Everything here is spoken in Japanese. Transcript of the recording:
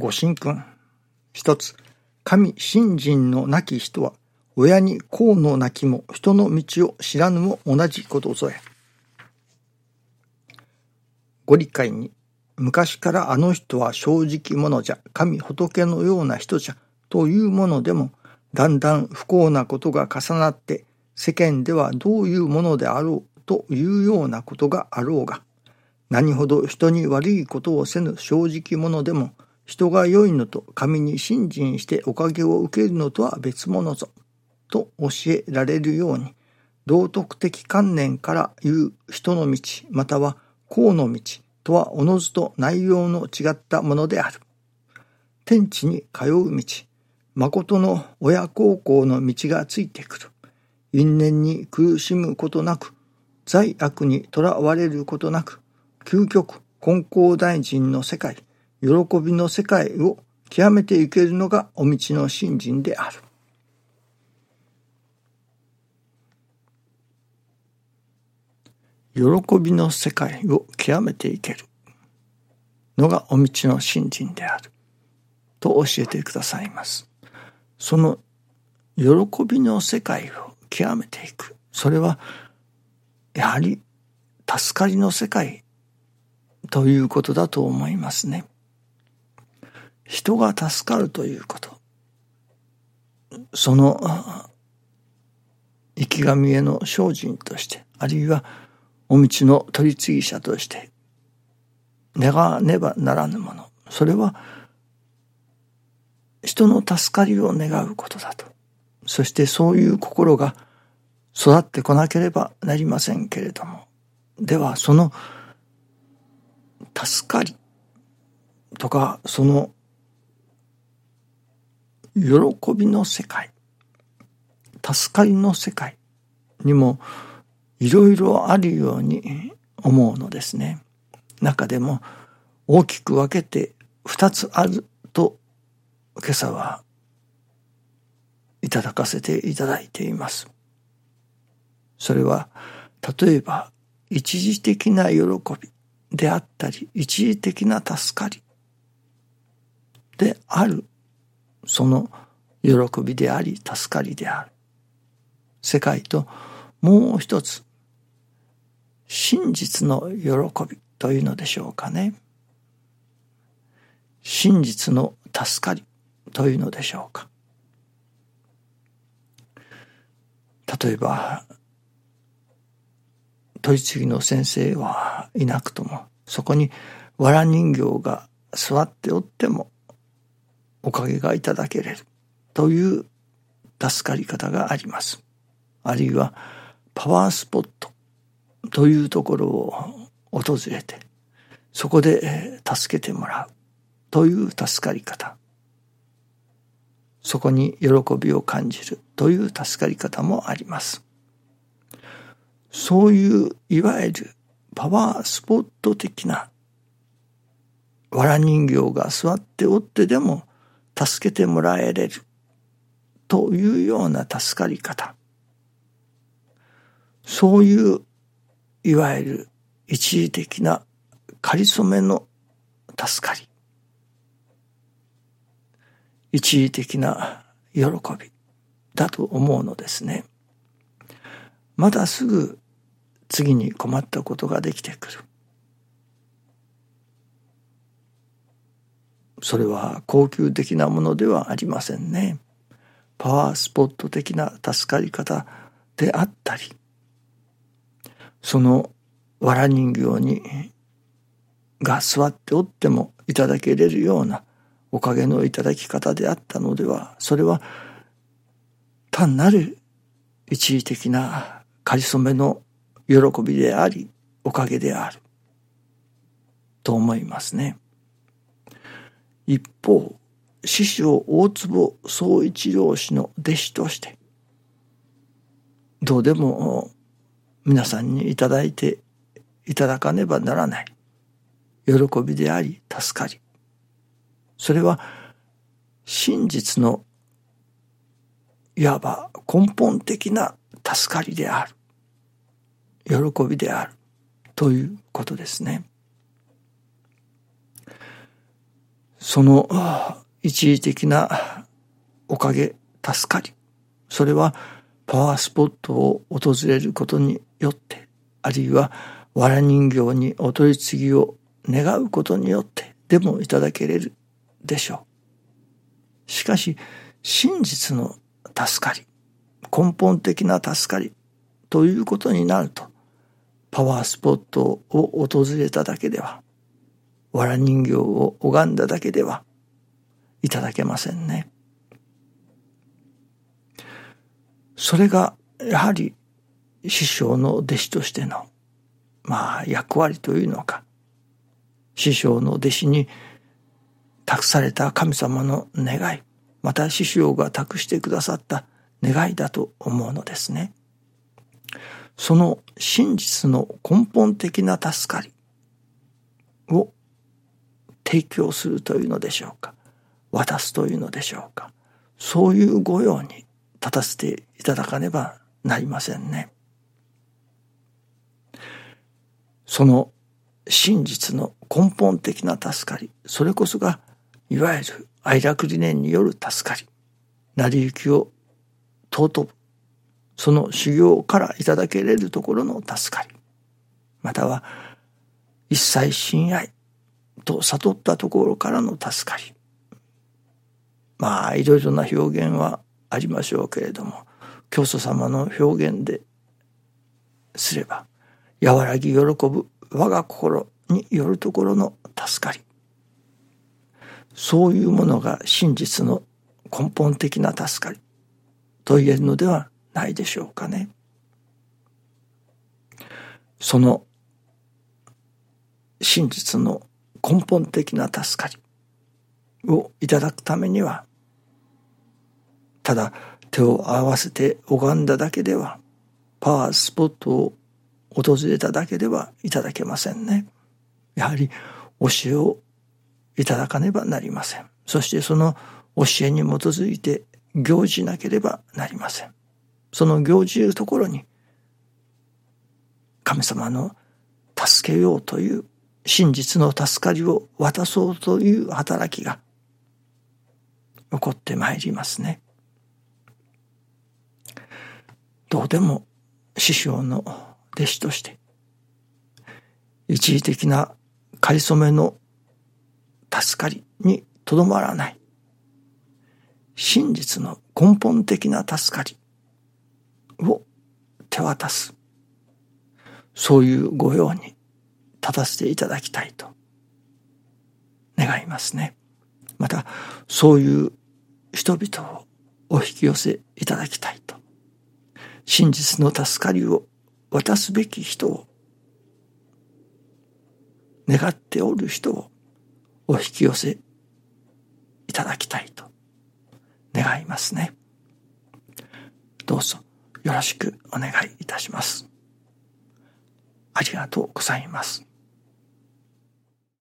ご神君。一つ、神信心のなき人は、親に功のなきも人の道を知らぬも同じことぞや。ご理解に、昔からあの人は正直者じゃ、神仏のような人じゃ、というものでも、だんだん不幸なことが重なって、世間ではどういうものであろうというようなことがあろうが、何ほど人に悪いことをせぬ正直者でも、人が良いのと神に信心しておかげを受けるのとは別物ぞ、と教えられるように、道徳的観念から言う人の道、または公の道とはおのずと内容の違ったものである。天地に通う道、誠の親孝行の道がついてくる。因縁に苦しむことなく、罪悪にとらわれることなく、究極根高大臣の世界、喜びの世界を極めていけるのがお道の信心である。喜びの世界を極めていけるのがお道の信心であると教えてくださいます。その喜びの世界を極めていく。それはやはり助かりの世界ということだと思いますね。人が助かるということ。その生き神への精進として、あるいはお道の取り次ぎ者として、願わねばならぬもの。それは、人の助かりを願うことだと。そしてそういう心が育ってこなければなりませんけれども。では、その助かりとか、その喜びの世界、助かりの世界にもいろいろあるように思うのですね。中でも大きく分けて二つあると今朝はいただかせていただいています。それは例えば一時的な喜びであったり一時的な助かりであるその喜びであり助かりである。世界ともう一つ真実の喜びというのでしょうかね。真実の助かりというのでしょうか。例えば取り次ぎの先生はいなくともそこに藁人形が座っておってもおかげがいただけれる。という助かり方があります。あるいはパワースポット。というところを訪れてそこで助けてもらう。という助かり方。そこに喜びを感じる。という助かり方もあります。そういういわゆるパワースポット的な藁人形が座っておってでも助けてもらえれるというような助かり方そういういわゆる一時的な仮初めの助かり一時的な喜びだと思うのですね。まだすぐ次に困ったことができてくる。それは高級的なものではありませんね。パワースポット的な助かり方であったり、その藁人形にが座っておってもいただけれるようなおかげのいただき方であったのでは、それは単なる一時的な仮初めの喜びであり、おかげである。と思いますね。一方、師匠大坪総一郎氏の弟子として、どうでも皆さんにいただいていただかねばならない。喜びであり、助かり。それは真実のいわば根本的な助かりである。喜びである。ということですね。その一時的なおかげ、助かり、それはパワースポットを訪れることによって、あるいは藁人形にお取り次ぎを願うことによってでもいただけれるでしょう。しかし、真実の助かり、根本的な助かりということになると、パワースポットを訪れただけでは、藁人形を拝んだだけではいただけませんね。それがやはり師匠の弟子としてのまあ役割というのか師匠の弟子に託された神様の願いまた師匠が託してくださった願いだと思うのですね。その真実の根本的な助かりを提供するというのでしょうか？渡すというのでしょうか？そういう御用に立たせていただかねばなりませんね。その真実の根本的な助かり、それこそがいわゆる愛楽理念による助かり、成り行きを尊ぶ、その修行からいただけれるところの助かり、または一切親愛と悟ったところからの助かり。まあ、いろいろな表現はありましょうけれども、教祖様の表現ですれば、和らぎ喜ぶ我が心によるところの助かり。そういうものが真実の根本的な助かりと言えるのではないでしょうかね。その真実の根本的な助かりをいただくためにはただ手を合わせて拝んだだけではパワースポットを訪れただけではいただけませんね。やはり教えをいただかねばなりません。そしてその教えに基づいて行じなければなりません。その行じるところに神様の助けようという真実の助かりを渡そうという働きが起こってまいりますね。どうでも師匠の弟子として一時的なかりそめの助かりにとどまらない真実の根本的な助かりを手渡すそういう御用に立たせていただきたいと願いますね。またそういう人々をお引き寄せいただきたいと真実の助かりを渡すべき人を願っておる人をお引き寄せいただきたいと願いますね。どうぞよろしくお願いいたします。ありがとうございます。